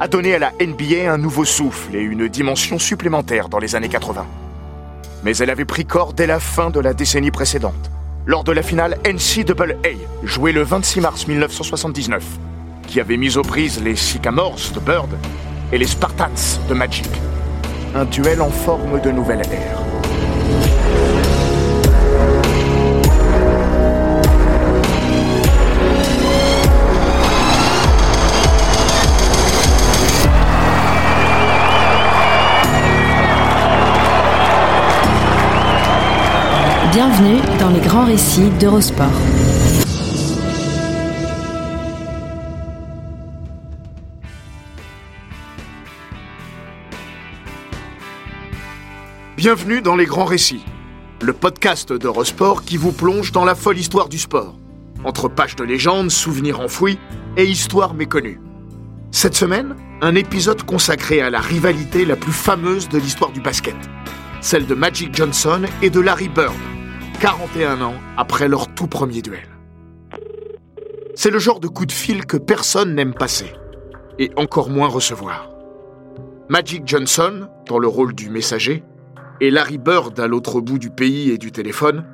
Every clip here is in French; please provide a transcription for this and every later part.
a donné à la NBA un nouveau souffle et une dimension supplémentaire dans les années 80. Mais elle avait pris corps dès la fin de la décennie précédente, lors de la finale NCAA, jouée le 26 mars 1979, qui avait mis aux prises les Sycamores de Bird et les Spartans de Magic. Un duel en forme de nouvelle ère. Bienvenue dans les grands récits d'Eurosport. Bienvenue dans Les Grands Récits, le podcast d'Eurosport qui vous plonge dans la folle histoire du sport, entre pages de légendes, souvenirs enfouis et histoires méconnues. Cette semaine, un épisode consacré à la rivalité la plus fameuse de l'histoire du basket, celle de Magic Johnson et de Larry Bird, 41 ans après leur tout premier duel. C'est le genre de coup de fil que personne n'aime passer, et encore moins recevoir. Magic Johnson, dans le rôle du messager, et Larry Bird à l'autre bout du pays et du téléphone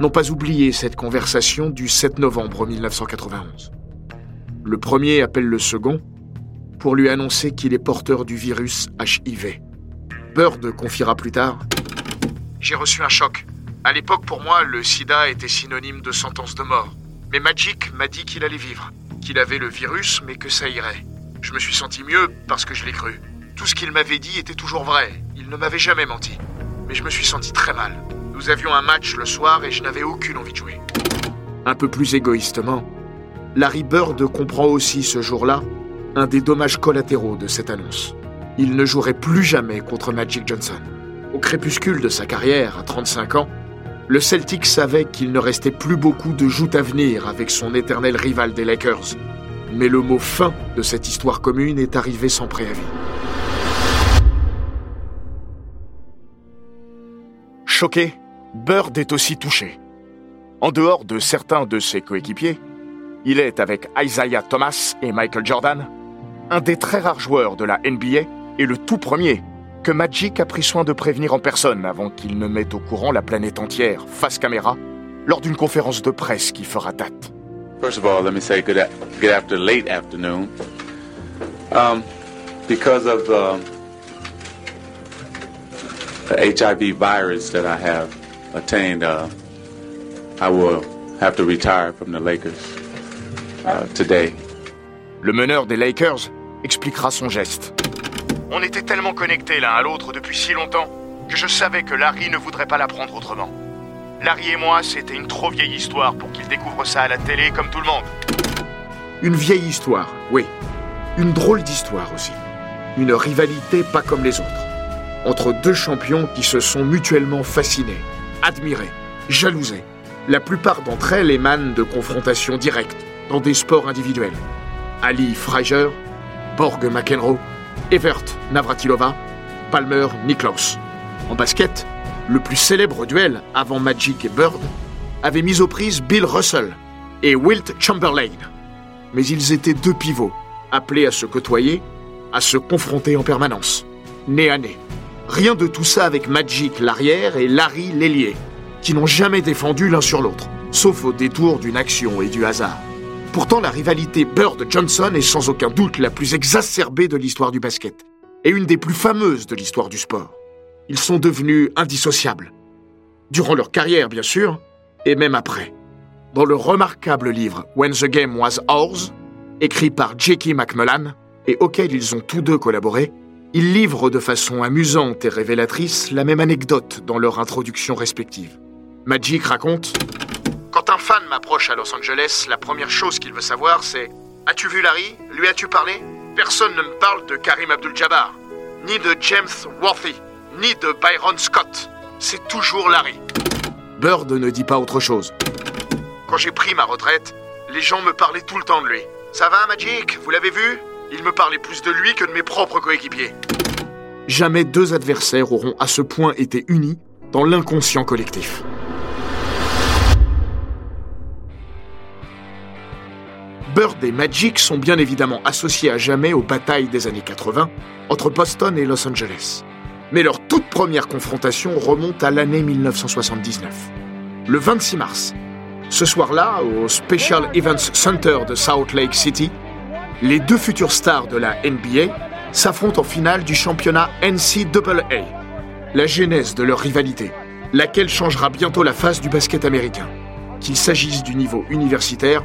n'ont pas oublié cette conversation du 7 novembre 1991. Le premier appelle le second pour lui annoncer qu'il est porteur du virus HIV. Bird confiera plus tard J'ai reçu un choc. À l'époque, pour moi, le sida était synonyme de sentence de mort. Mais Magic m'a dit qu'il allait vivre, qu'il avait le virus, mais que ça irait. Je me suis senti mieux parce que je l'ai cru. Tout ce qu'il m'avait dit était toujours vrai. Il ne m'avait jamais menti. Mais je me suis senti très mal. Nous avions un match le soir et je n'avais aucune envie de jouer. Un peu plus égoïstement, Larry Bird comprend aussi ce jour-là un des dommages collatéraux de cette annonce. Il ne jouerait plus jamais contre Magic Johnson. Au crépuscule de sa carrière, à 35 ans, le Celtic savait qu'il ne restait plus beaucoup de joutes à venir avec son éternel rival des Lakers. Mais le mot fin de cette histoire commune est arrivé sans préavis. Choqué, Bird est aussi touché. En dehors de certains de ses coéquipiers, il est avec Isaiah Thomas et Michael Jordan, un des très rares joueurs de la NBA et le tout premier que Magic a pris soin de prévenir en personne avant qu'il ne mette au courant la planète entière, face caméra, lors d'une conférence de presse qui fera date. First of all, let me say good, good after late afternoon. Um, because of the, the HIV virus that I have attained, uh, I will have to retire from the Lakers uh, today. Le meneur des Lakers expliquera son geste. On était tellement connectés l'un à l'autre depuis si longtemps que je savais que Larry ne voudrait pas l'apprendre autrement. Larry et moi, c'était une trop vieille histoire pour qu'il découvre ça à la télé comme tout le monde. Une vieille histoire, oui. Une drôle d'histoire aussi. Une rivalité pas comme les autres. Entre deux champions qui se sont mutuellement fascinés, admirés, jalousés. La plupart d'entre elles émanent de confrontations directes dans des sports individuels. Ali Fraser, Borg McEnroe, Evert Navratilova, Palmer Niklaus. En basket, le plus célèbre duel avant Magic et Bird avait mis aux prises Bill Russell et Wilt Chamberlain. Mais ils étaient deux pivots, appelés à se côtoyer, à se confronter en permanence, nez à nez. Rien de tout ça avec Magic l'arrière et Larry l'ailier, qui n'ont jamais défendu l'un sur l'autre, sauf au détour d'une action et du hasard. Pourtant, la rivalité Bird-Johnson est sans aucun doute la plus exacerbée de l'histoire du basket, et une des plus fameuses de l'histoire du sport. Ils sont devenus indissociables. Durant leur carrière, bien sûr, et même après. Dans le remarquable livre When the Game Was Ours, écrit par J.K. McMullan, et auquel ils ont tous deux collaboré, Ils livrent de façon amusante et révélatrice la même anecdote dans leur introduction respective. Magic raconte Quand un fan m'approche à Los Angeles, la première chose qu'il veut savoir c'est As-tu vu Larry? Lui as-tu parlé? Personne ne me parle de Karim Abdul-Jabbar, ni de James Worthy, ni de Byron Scott. C'est toujours Larry. Bird ne dit pas autre chose. Quand j'ai pris ma retraite, les gens me parlaient tout le temps de lui. Ça va, Magic? Vous l'avez vu? Il me parlait plus de lui que de mes propres coéquipiers. Jamais deux adversaires auront à ce point été unis dans l'inconscient collectif. Bird et Magic sont bien évidemment associés à jamais aux batailles des années 80 entre Boston et Los Angeles. Mais leur toute première confrontation remonte à l'année 1979. Le 26 mars, ce soir-là, au Special Events Center de South Lake City, les deux futures stars de la NBA s'affrontent en finale du championnat NCAA, la genèse de leur rivalité, laquelle changera bientôt la face du basket américain, qu'il s'agisse du niveau universitaire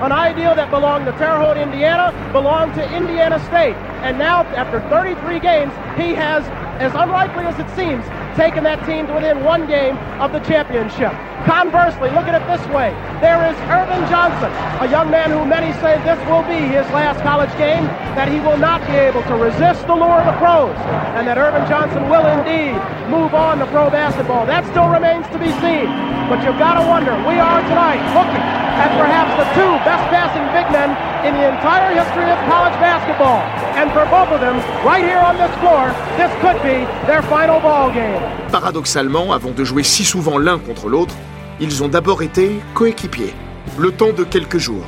An ideal that belonged to Terre Haute, Indiana, belonged to Indiana State. And now, after 33 games, he has, as unlikely as it seems, taken that team to within one game of the championship. Conversely, look at it this way. There is Irvin Johnson, a young man who many say this will be his last college game, that he will not be able to resist the lure of the pros, and that Irvin Johnson will indeed move on to pro basketball. That still remains to be seen. But you've got to wonder, we are tonight looking at perhaps the two best passing big men in the entire history of college basketball. And for both of them, right here on this floor, this could be their final ball game. Paradoxalement, avant de jouer si souvent l'un contre l'autre, ils ont d'abord été coéquipiers, le temps de quelques jours.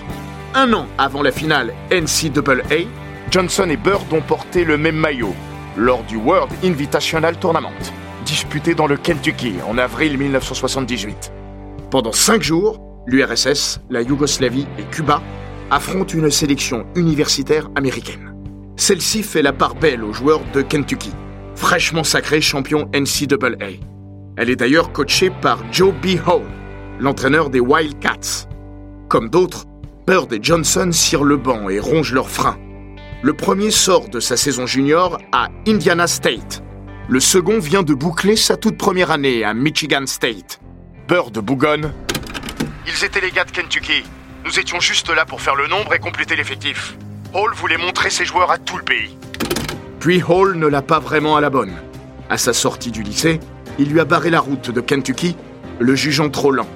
Un an avant la finale NCAA, Johnson et Bird ont porté le même maillot lors du World Invitational Tournament, disputé dans le Kentucky en avril 1978. Pendant cinq jours, l'URSS, la Yougoslavie et Cuba affrontent une sélection universitaire américaine. Celle-ci fait la part belle aux joueurs de Kentucky, fraîchement sacré champion NCAA. Elle est d'ailleurs coachée par Joe B. Hall, l'entraîneur des Wildcats. Comme d'autres, Bird et Johnson cirent le banc et rongent leurs freins. Le premier sort de sa saison junior à Indiana State. Le second vient de boucler sa toute première année à Michigan State. Bird bougonne. Ils étaient les gars de Kentucky. Nous étions juste là pour faire le nombre et compléter l'effectif. Hall voulait montrer ses joueurs à tout le pays. Puis Hall ne l'a pas vraiment à la bonne. À sa sortie du lycée, il lui a barré la route de Kentucky, le jugeant trop lent.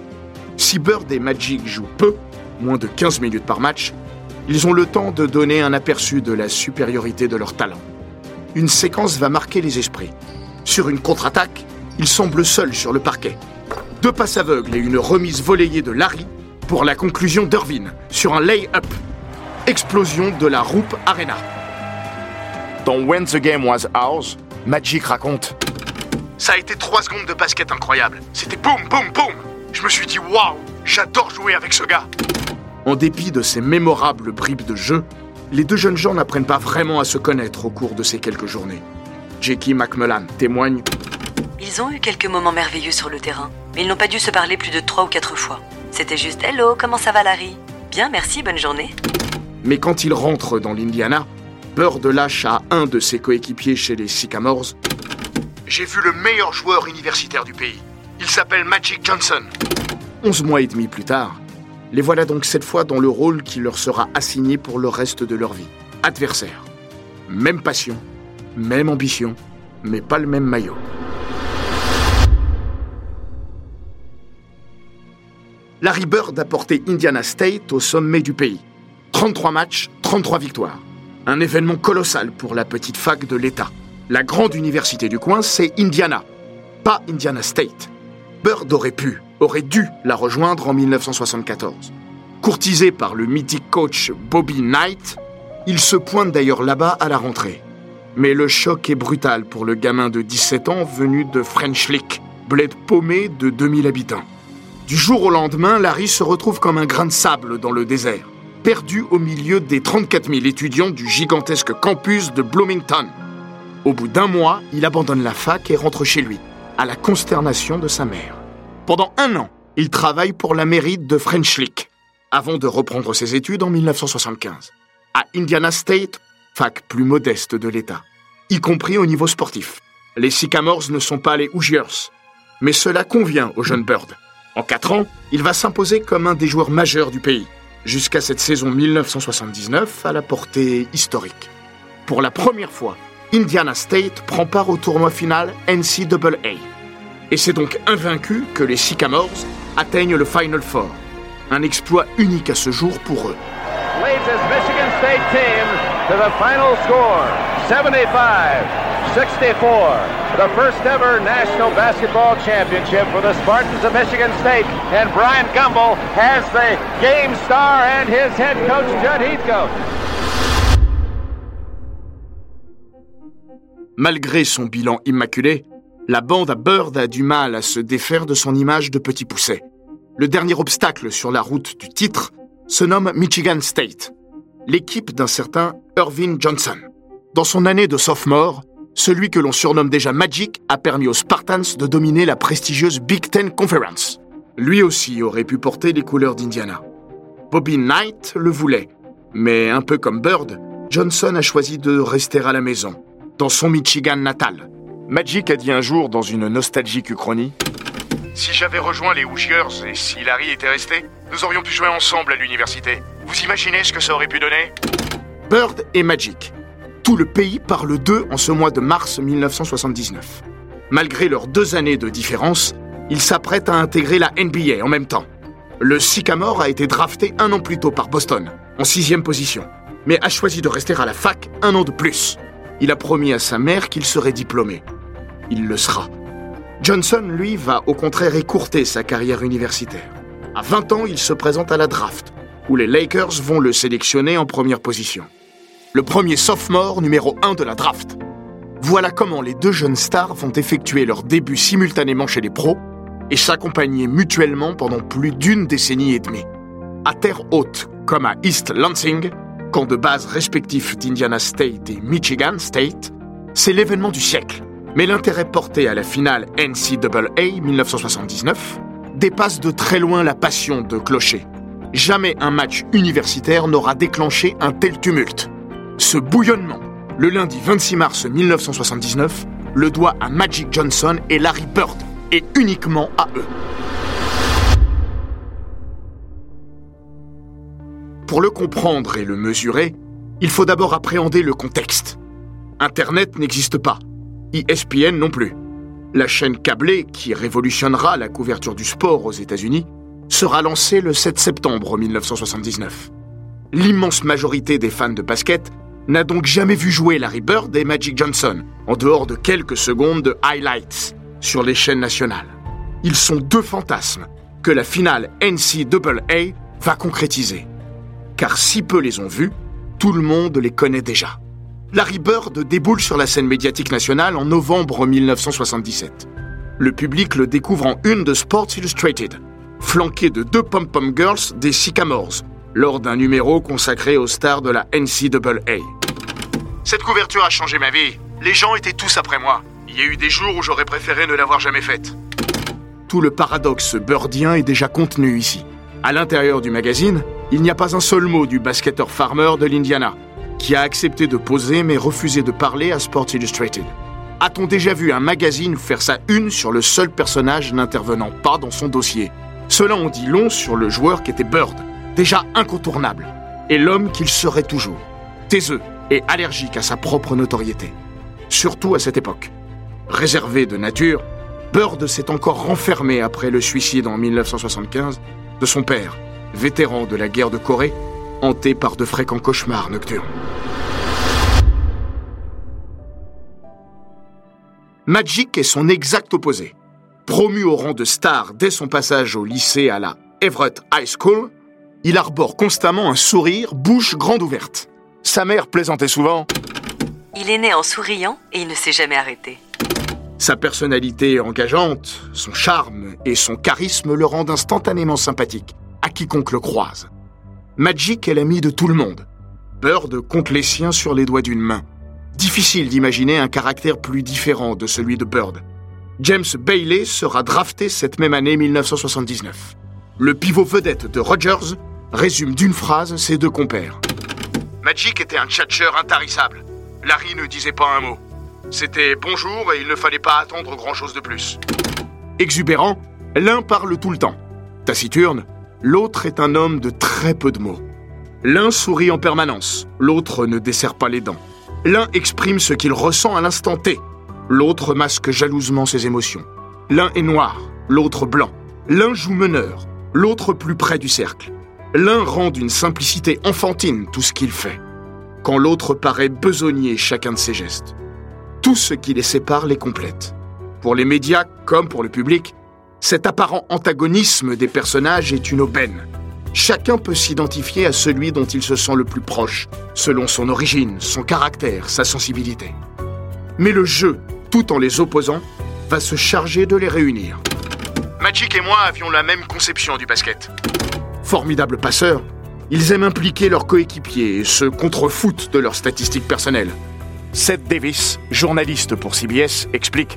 Si Bird et Magic jouent peu, moins de 15 minutes par match, ils ont le temps de donner un aperçu de la supériorité de leur talent. Une séquence va marquer les esprits. Sur une contre-attaque, ils semblent seuls sur le parquet. Deux passes aveugles et une remise volleyée de Larry pour la conclusion d'Irvin sur un lay-up. Explosion de la Roop Arena. Dans When the Game Was Ours, Magic raconte Ça a été trois secondes de basket incroyable. C'était boum, boum, boum. Je me suis dit waouh, j'adore jouer avec ce gars. En dépit de ces mémorables bribes de jeu, les deux jeunes gens n'apprennent pas vraiment à se connaître au cours de ces quelques journées. Jackie McMullan témoigne Ils ont eu quelques moments merveilleux sur le terrain, ils n'ont pas dû se parler plus de trois ou quatre fois. C'était juste Hello, comment ça va Larry? Bien, merci, bonne journée. Mais quand il rentre dans l'Indiana, Bird lâche à un de ses coéquipiers chez les Sycamores J'ai vu le meilleur joueur universitaire du pays. Il s'appelle Magic Johnson. Onze mois et demi plus tard, les voilà donc cette fois dans le rôle qui leur sera assigné pour le reste de leur vie. Adversaires. Même passion, même ambition, mais pas le même maillot. Larry Bird a porté Indiana State au sommet du pays. 33 matchs, 33 victoires. Un événement colossal pour la petite fac de l'État. La grande université du coin, c'est Indiana, pas Indiana State. Bird aurait pu, aurait dû la rejoindre en 1974. Courtisé par le mythique coach Bobby Knight, il se pointe d'ailleurs là-bas à la rentrée. Mais le choc est brutal pour le gamin de 17 ans venu de French Lick, bled paumé de 2000 habitants. Du jour au lendemain, Larry se retrouve comme un grain de sable dans le désert, perdu au milieu des 34 000 étudiants du gigantesque campus de Bloomington. Au bout d'un mois, il abandonne la fac et rentre chez lui, à la consternation de sa mère. Pendant un an, il travaille pour la mairie de French Lick, avant de reprendre ses études en 1975, à Indiana State, fac plus modeste de l'État, y compris au niveau sportif. Les Sycamores ne sont pas les Hoosiers, mais cela convient au jeune Bird. En quatre ans, il va s'imposer comme un des joueurs majeurs du pays, jusqu'à cette saison 1979 à la portée historique. Pour la première fois, Indiana State prend part au tournoi final NCAA. Et c'est donc invaincu que les Sycamores atteignent le Final Four. Un exploit unique à ce jour pour eux. leads his Michigan State team to the final score 75 64. The first ever National Basketball Championship for the Spartans of Michigan State. And Brian Gumble has the game star and his head coach, Judd Heathcote. Malgré son bilan immaculé, la bande à Bird a du mal à se défaire de son image de petit pousset. Le dernier obstacle sur la route du titre se nomme Michigan State, l'équipe d'un certain Irving Johnson. Dans son année de sophomore, celui que l'on surnomme déjà Magic a permis aux Spartans de dominer la prestigieuse Big Ten Conference. Lui aussi aurait pu porter les couleurs d'Indiana. Bobby Knight le voulait, mais un peu comme Bird, Johnson a choisi de rester à la maison, dans son Michigan natal. Magic a dit un jour dans une nostalgique uchronie Si j'avais rejoint les Hoosiers et si Larry était resté, nous aurions pu jouer ensemble à l'université. Vous imaginez ce que ça aurait pu donner? Bird et Magic. Tout le pays parle d'eux en ce mois de mars 1979. Malgré leurs deux années de différence, ils s'apprêtent à intégrer la NBA en même temps. Le Sycamore a été drafté un an plus tôt par Boston, en sixième position, mais a choisi de rester à la fac un an de plus. Il a promis à sa mère qu'il serait diplômé. Il le sera. Johnson, lui, va au contraire écourter sa carrière universitaire. À 20 ans, il se présente à la draft, où les Lakers vont le sélectionner en première position. Le premier sophomore numéro 1 de la draft. Voilà comment les deux jeunes stars vont effectuer leur début simultanément chez les pros et s'accompagner mutuellement pendant plus d'une décennie et demie. À terre haute, comme à East Lansing, camp de base respectif d'Indiana State et Michigan State, c'est l'événement du siècle. Mais l'intérêt porté à la finale NCAA 1979 dépasse de très loin la passion de Clocher. Jamais un match universitaire n'aura déclenché un tel tumulte. Ce bouillonnement, le lundi 26 mars 1979, le doit à Magic Johnson et Larry Bird, et uniquement à eux. Pour le comprendre et le mesurer, il faut d'abord appréhender le contexte. Internet n'existe pas, ESPN non plus. La chaîne câblée, qui révolutionnera la couverture du sport aux États-Unis, sera lancée le 7 septembre 1979. L'immense majorité des fans de basket n'a donc jamais vu jouer Larry Bird et Magic Johnson, en dehors de quelques secondes de highlights sur les chaînes nationales. Ils sont deux fantasmes que la finale NCAA va concrétiser. Car si peu les ont vus, tout le monde les connaît déjà. Larry Bird déboule sur la scène médiatique nationale en novembre 1977. Le public le découvre en une de Sports Illustrated, flanqué de deux pom-pom girls des Sycamores, lors d'un numéro consacré aux stars de la NCAA. Cette couverture a changé ma vie. Les gens étaient tous après moi. Il y a eu des jours où j'aurais préféré ne l'avoir jamais faite. Tout le paradoxe birdien est déjà contenu ici. À l'intérieur du magazine, il n'y a pas un seul mot du basketteur farmer de l'Indiana, qui a accepté de poser mais refusé de parler à Sports Illustrated. A-t-on déjà vu un magazine faire sa une sur le seul personnage n'intervenant pas dans son dossier? Cela en dit long sur le joueur qui était Bird, déjà incontournable, et l'homme qu'il serait toujours, taiseux et allergique à sa propre notoriété. Surtout à cette époque. Réservé de nature, Bird s'est encore renfermé après le suicide en 1975 de son père, vétéran de la guerre de Corée, hanté par de fréquents cauchemars nocturnes. Magic est son exact opposé. Promu au rang de star dès son passage au lycée à la Everett High School, il arbore constamment un sourire, bouche grande ouverte. Sa mère plaisantait souvent. Il est né en souriant et il ne s'est jamais arrêté. Sa personnalité engageante, son charme et son charisme le rendent instantanément sympathique à quiconque le croise. Magic est l'ami de tout le monde. Bird compte les siens sur les doigts d'une main. Difficile d'imaginer un caractère plus différent de celui de Bird. James Bailey sera drafté cette même année 1979. Le pivot vedette de Rogers résume d'une phrase ses deux compères. Magic était un tchatcheur intarissable. Larry ne disait pas un mot. C'était bonjour et il ne fallait pas attendre grand-chose de plus. Exubérant, l'un parle tout le temps. Taciturne, l'autre est un homme de très peu de mots. L'un sourit en permanence, l'autre ne desserre pas les dents. L'un exprime ce qu'il ressent à l'instant T, l'autre masque jalousement ses émotions. L'un est noir, l'autre blanc. L'un joue meneur, l'autre plus près du cercle. L'un rend d'une simplicité enfantine tout ce qu'il fait, quand l'autre paraît besogner chacun de ses gestes. Tout ce qui les sépare les complète. Pour les médias comme pour le public, cet apparent antagonisme des personnages est une aubaine. Chacun peut s'identifier à celui dont il se sent le plus proche, selon son origine, son caractère, sa sensibilité. Mais le jeu, tout en les opposant, va se charger de les réunir. Magic et moi avions la même conception du basket. Formidables passeurs, ils aiment impliquer leurs coéquipiers et se contrefoutent de leurs statistiques personnelles. Seth Davis, journaliste pour CBS, explique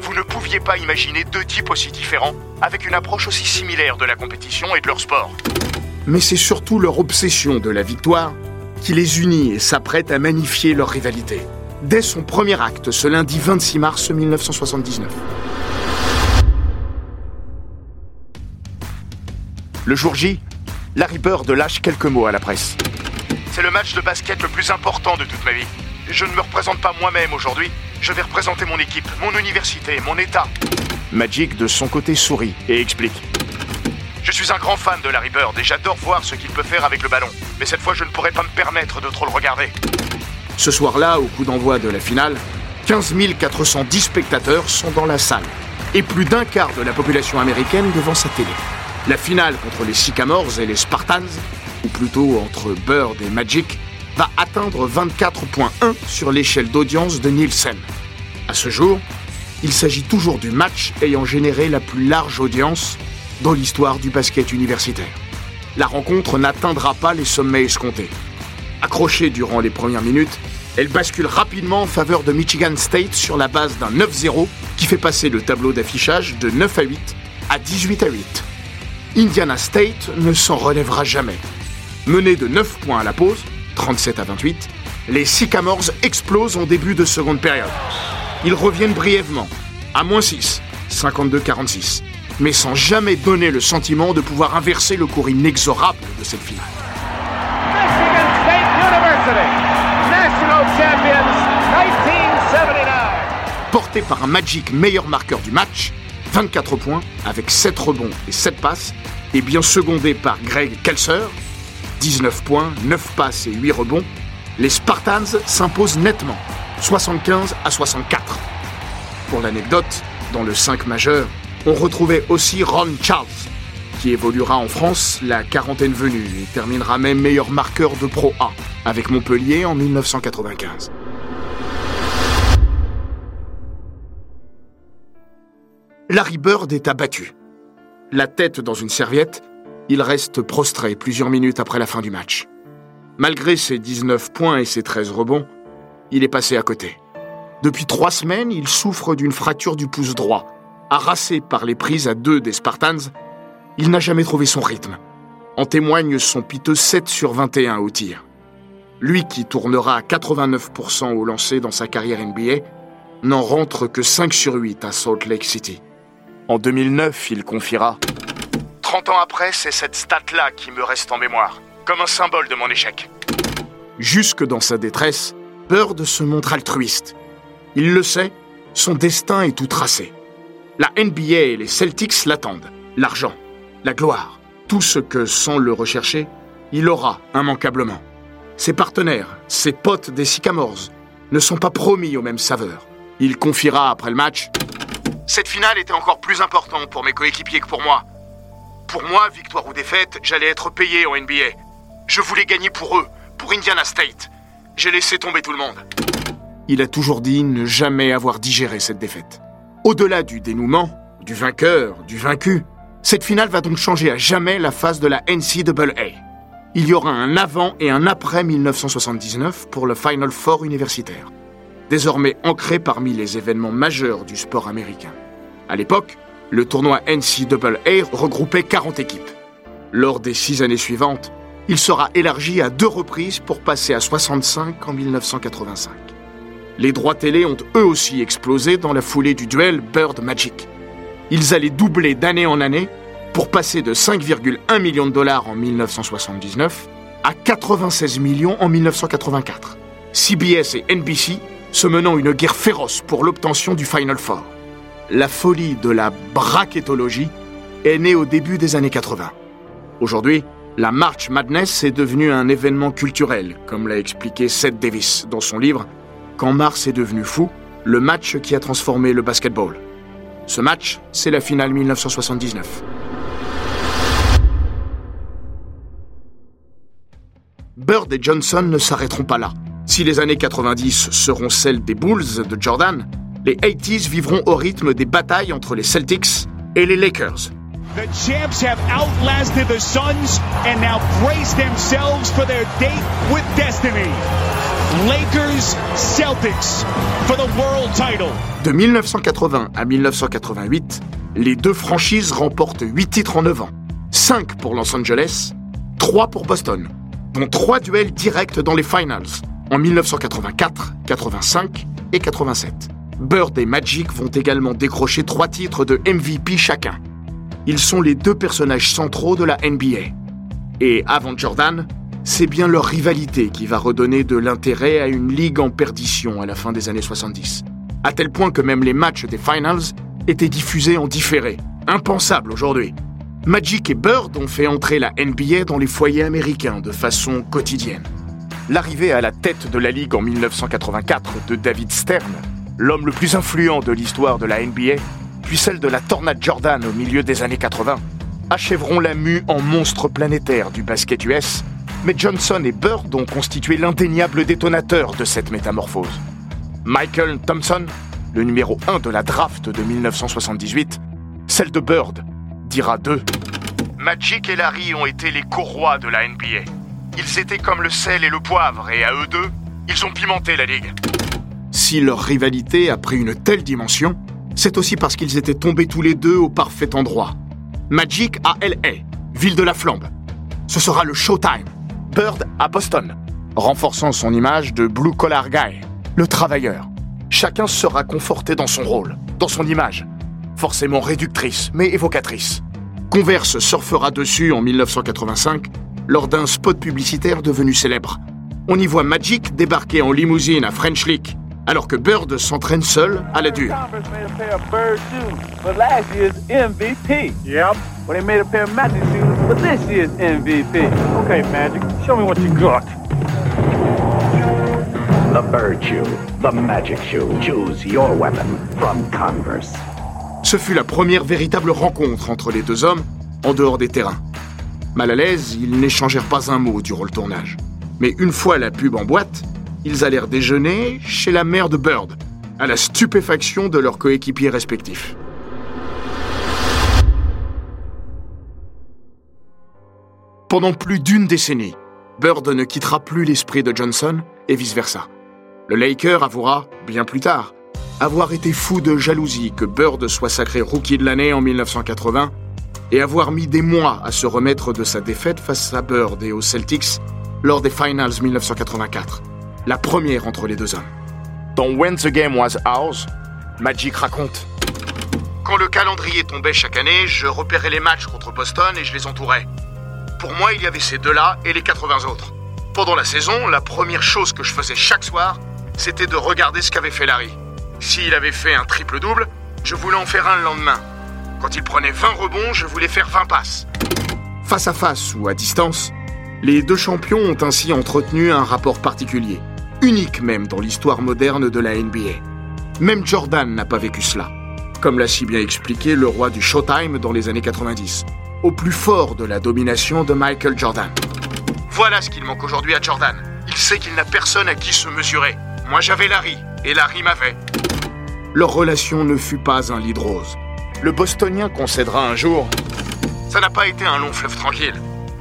Vous ne pouviez pas imaginer deux types aussi différents, avec une approche aussi similaire de la compétition et de leur sport. Mais c'est surtout leur obsession de la victoire qui les unit et s'apprête à magnifier leur rivalité. Dès son premier acte, ce lundi 26 mars 1979. Le jour J, Larry Bird lâche quelques mots à la presse. C'est le match de basket le plus important de toute ma vie. Je ne me représente pas moi-même aujourd'hui. Je vais représenter mon équipe, mon université, mon État. Magic, de son côté, sourit et explique. Je suis un grand fan de Larry Bird et j'adore voir ce qu'il peut faire avec le ballon. Mais cette fois, je ne pourrais pas me permettre de trop le regarder. Ce soir-là, au coup d'envoi de la finale, 15 410 spectateurs sont dans la salle et plus d'un quart de la population américaine devant sa télé. La finale contre les Sycamores et les Spartans, ou plutôt entre Bird et Magic, va atteindre 24.1 sur l'échelle d'audience de Nielsen. À ce jour, il s'agit toujours du match ayant généré la plus large audience dans l'histoire du basket universitaire. La rencontre n'atteindra pas les sommets escomptés. Accrochée durant les premières minutes, elle bascule rapidement en faveur de Michigan State sur la base d'un 9-0 qui fait passer le tableau d'affichage de 9 à 8 à 18 à 8. Indiana State ne s'en relèvera jamais. Mené de 9 points à la pause, 37 à 28, les Sycamores explosent en début de seconde période. Ils reviennent brièvement, à moins 6, 52-46, mais sans jamais donner le sentiment de pouvoir inverser le cours inexorable de cette finale. Michigan State University, national champions 1979. Porté par un Magic meilleur marqueur du match, 24 points avec 7 rebonds et 7 passes, et bien secondé par Greg Kelser, 19 points, 9 passes et 8 rebonds, les Spartans s'imposent nettement, 75 à 64. Pour l'anecdote, dans le 5 majeur, on retrouvait aussi Ron Charles, qui évoluera en France la quarantaine venue et terminera même meilleur marqueur de Pro A avec Montpellier en 1995. Larry Bird est abattu. La tête dans une serviette, il reste prostré plusieurs minutes après la fin du match. Malgré ses 19 points et ses 13 rebonds, il est passé à côté. Depuis trois semaines, il souffre d'une fracture du pouce droit. Harassé par les prises à deux des Spartans, il n'a jamais trouvé son rythme. En témoigne son piteux 7 sur 21 au tir. Lui qui tournera à 89% au lancer dans sa carrière NBA, n'en rentre que 5 sur 8 à Salt Lake City. En 2009, il confiera 30 ans après, c'est cette stat-là qui me reste en mémoire, comme un symbole de mon échec. Jusque dans sa détresse, Bird se montre altruiste. Il le sait, son destin est tout tracé. La NBA et les Celtics l'attendent. L'argent, la gloire, tout ce que, sans le rechercher, il aura immanquablement. Ses partenaires, ses potes des Sycamores, ne sont pas promis aux mêmes saveurs. Il confiera après le match Cette finale était encore plus importante pour mes coéquipiers que pour moi. Pour moi, victoire ou défaite, j'allais être payé en NBA. Je voulais gagner pour eux, pour Indiana State. J'ai laissé tomber tout le monde. Il a toujours dit ne jamais avoir digéré cette défaite. Au-delà du dénouement, du vainqueur, du vaincu, cette finale va donc changer à jamais la face de la NCAA. Il y aura un avant et un après 1979 pour le Final Four universitaire. Désormais ancré parmi les événements majeurs du sport américain. À l'époque, le tournoi NCAA regroupait 40 équipes. Lors des six années suivantes, il sera élargi à deux reprises pour passer à 65 en 1985. Les droits télé ont eux aussi explosé dans la foulée du duel Bird Magic. Ils allaient doubler d'année en année pour passer de 5,1 millions de dollars en 1979 à 96 millions en 1984. CBS et NBC se menant une guerre féroce pour l'obtention du Final Four. La folie de la bracketologie est née au début des années 80. Aujourd'hui, la March Madness est devenue un événement culturel, comme l'a expliqué Seth Davis dans son livre Quand Mars est devenu fou, le match qui a transformé le basketball. Ce match, c'est la finale 1979. Bird et Johnson ne s'arrêteront pas là. Si les années 90 seront celles des Bulls de Jordan, les 80s vivront au rythme des batailles entre les Celtics et les Lakers. The champs have outlasted the Suns and now brace themselves for their date with destiny. Lakers Celtics for the world title. De 1980 à 1988, les deux franchises remportent 8 titres en 9 ans. 5 pour Los Angeles, 3 pour Boston, dont 3 duels directs dans les finals en 1984, 85 et 87. Bird et Magic vont également décrocher 3 titres de MVP chacun. Ils sont les deux personnages centraux de la NBA. Et avant Jordan, c'est bien leur rivalité qui va redonner de l'intérêt à une ligue en perdition à la fin des années 70. À tel point que même les matchs des finals étaient diffusés en différé. Impensable aujourd'hui. Magic et Bird ont fait entrer la NBA dans les foyers américains de façon quotidienne. L'arrivée à la tête de la ligue en 1984 de David Stern, l'homme le plus influent de l'histoire de la NBA, puis celle de la Tornade Jordan au milieu des années 80, achèveront la mue en monstre planétaire du basket US, mais Johnson et Bird ont constitué l'indéniable détonateur de cette métamorphose. Michael Thompson, le numéro 1 de la draft de 1978, celle de Bird, dira d'eux Magic et Larry ont été les courroies de la NBA. Ils étaient comme le sel et le poivre, et à eux deux, ils ont pimenté la ligue. Si leur rivalité a pris une telle dimension, c'est aussi parce qu'ils étaient tombés tous les deux au parfait endroit. Magic à LA, ville de la flambe. Ce sera le Showtime. Bird à Boston, renforçant son image de blue collar guy, le travailleur. Chacun sera conforté dans son rôle, dans son image, forcément réductrice mais évocatrice. Converse surfera dessus en 1985 lors d'un spot publicitaire devenu célèbre. On y voit Magic débarquer en limousine à French Lick alors que Bird s'entraîne seul à la dure. Yep. Well, they made a pair of Magic shoes for this year's MVP. Okay, Magic, show me what you got. The Bird Shoe, the Magic Shoe. Choose your weapon from Converse. Ce fut la première véritable rencontre entre les deux hommes en dehors des terrains. Mal à l'aise, ils n'échangèrent pas un mot durant le tournage. Mais une fois la pub en boîte, ils allèrent déjeuner chez la mère de Bird, à la stupéfaction de leurs coéquipiers respectifs. Pendant plus d'une décennie, Bird ne quittera plus l'esprit de Johnson et vice-versa. Le Laker avouera, bien plus tard, avoir été fou de jalousie que Bird soit sacré rookie de l'année en 1980 et avoir mis des mois à se remettre de sa défaite face à Bird et aux Celtics lors des Finals 1984, la première entre les deux hommes. Dans When the Game Was Ours, Magic raconte Quand le calendrier tombait chaque année, je repérais les matchs contre Boston et je les entourais. Pour moi, il y avait ces deux-là et les 80 autres. Pendant la saison, la première chose que je faisais chaque soir, c'était de regarder ce qu'avait fait Larry. S'il avait fait un triple-double, je voulais en faire un le lendemain. Quand il prenait 20 rebonds, je voulais faire 20 passes. Face à face ou à distance, les deux champions ont ainsi entretenu un rapport particulier, unique même dans l'histoire moderne de la NBA. Même Jordan n'a pas vécu cela, comme l'a si bien expliqué le roi du Showtime dans les années 90, au plus fort de la domination de Michael Jordan. Voilà ce qu'il manque aujourd'hui à Jordan. Il sait qu'il n'a personne à qui se mesurer. Moi j'avais Larry, et Larry m'avait. Leur relation ne fut pas un lit de rose. Le Bostonien concédera un jour Ça n'a pas été un long fleuve tranquille.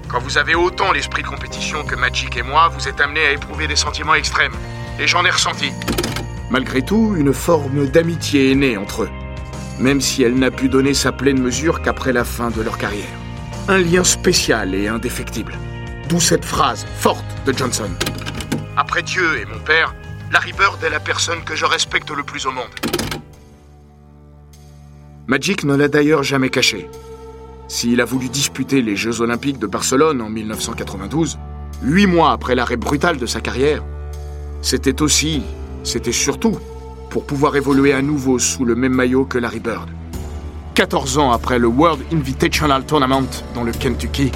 Quand vous avez autant l'esprit de compétition que Magic et moi, vous êtes amené à éprouver des sentiments extrêmes. Et j'en ai ressenti. Malgré tout, une forme d'amitié est née entre eux, même si elle n'a pu donner sa pleine mesure qu'après la fin de leur carrière. Un lien spécial et indéfectible. D'où cette phrase forte de Johnson. Après Dieu et mon père, Larry Bird est la personne que je respecte le plus au monde. Magic ne l'a d'ailleurs jamais caché. S'il a voulu disputer les Jeux Olympiques de Barcelone en 1992, huit mois après l'arrêt brutal de sa carrière, c'était aussi, c'était surtout, pour pouvoir évoluer à nouveau sous le même maillot que Larry Bird. 14 ans après le World Invitational Tournament dans le Kentucky,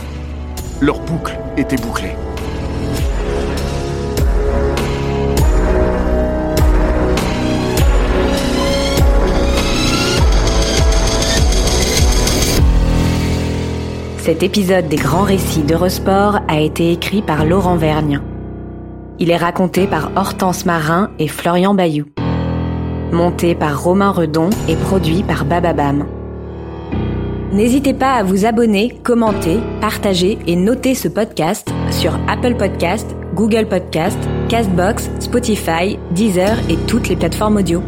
leur boucle était bouclée. Cet épisode des grands récits d'Eurosport a été écrit par Laurent Vergne. Il est raconté par Hortense Marin et Florian Bayou. Monté par Romain Redon et produit par Bababam. N'hésitez pas à vous abonner, commenter, partager et noter ce podcast sur Apple Podcast, Google Podcast, Castbox, Spotify, Deezer et toutes les plateformes audio.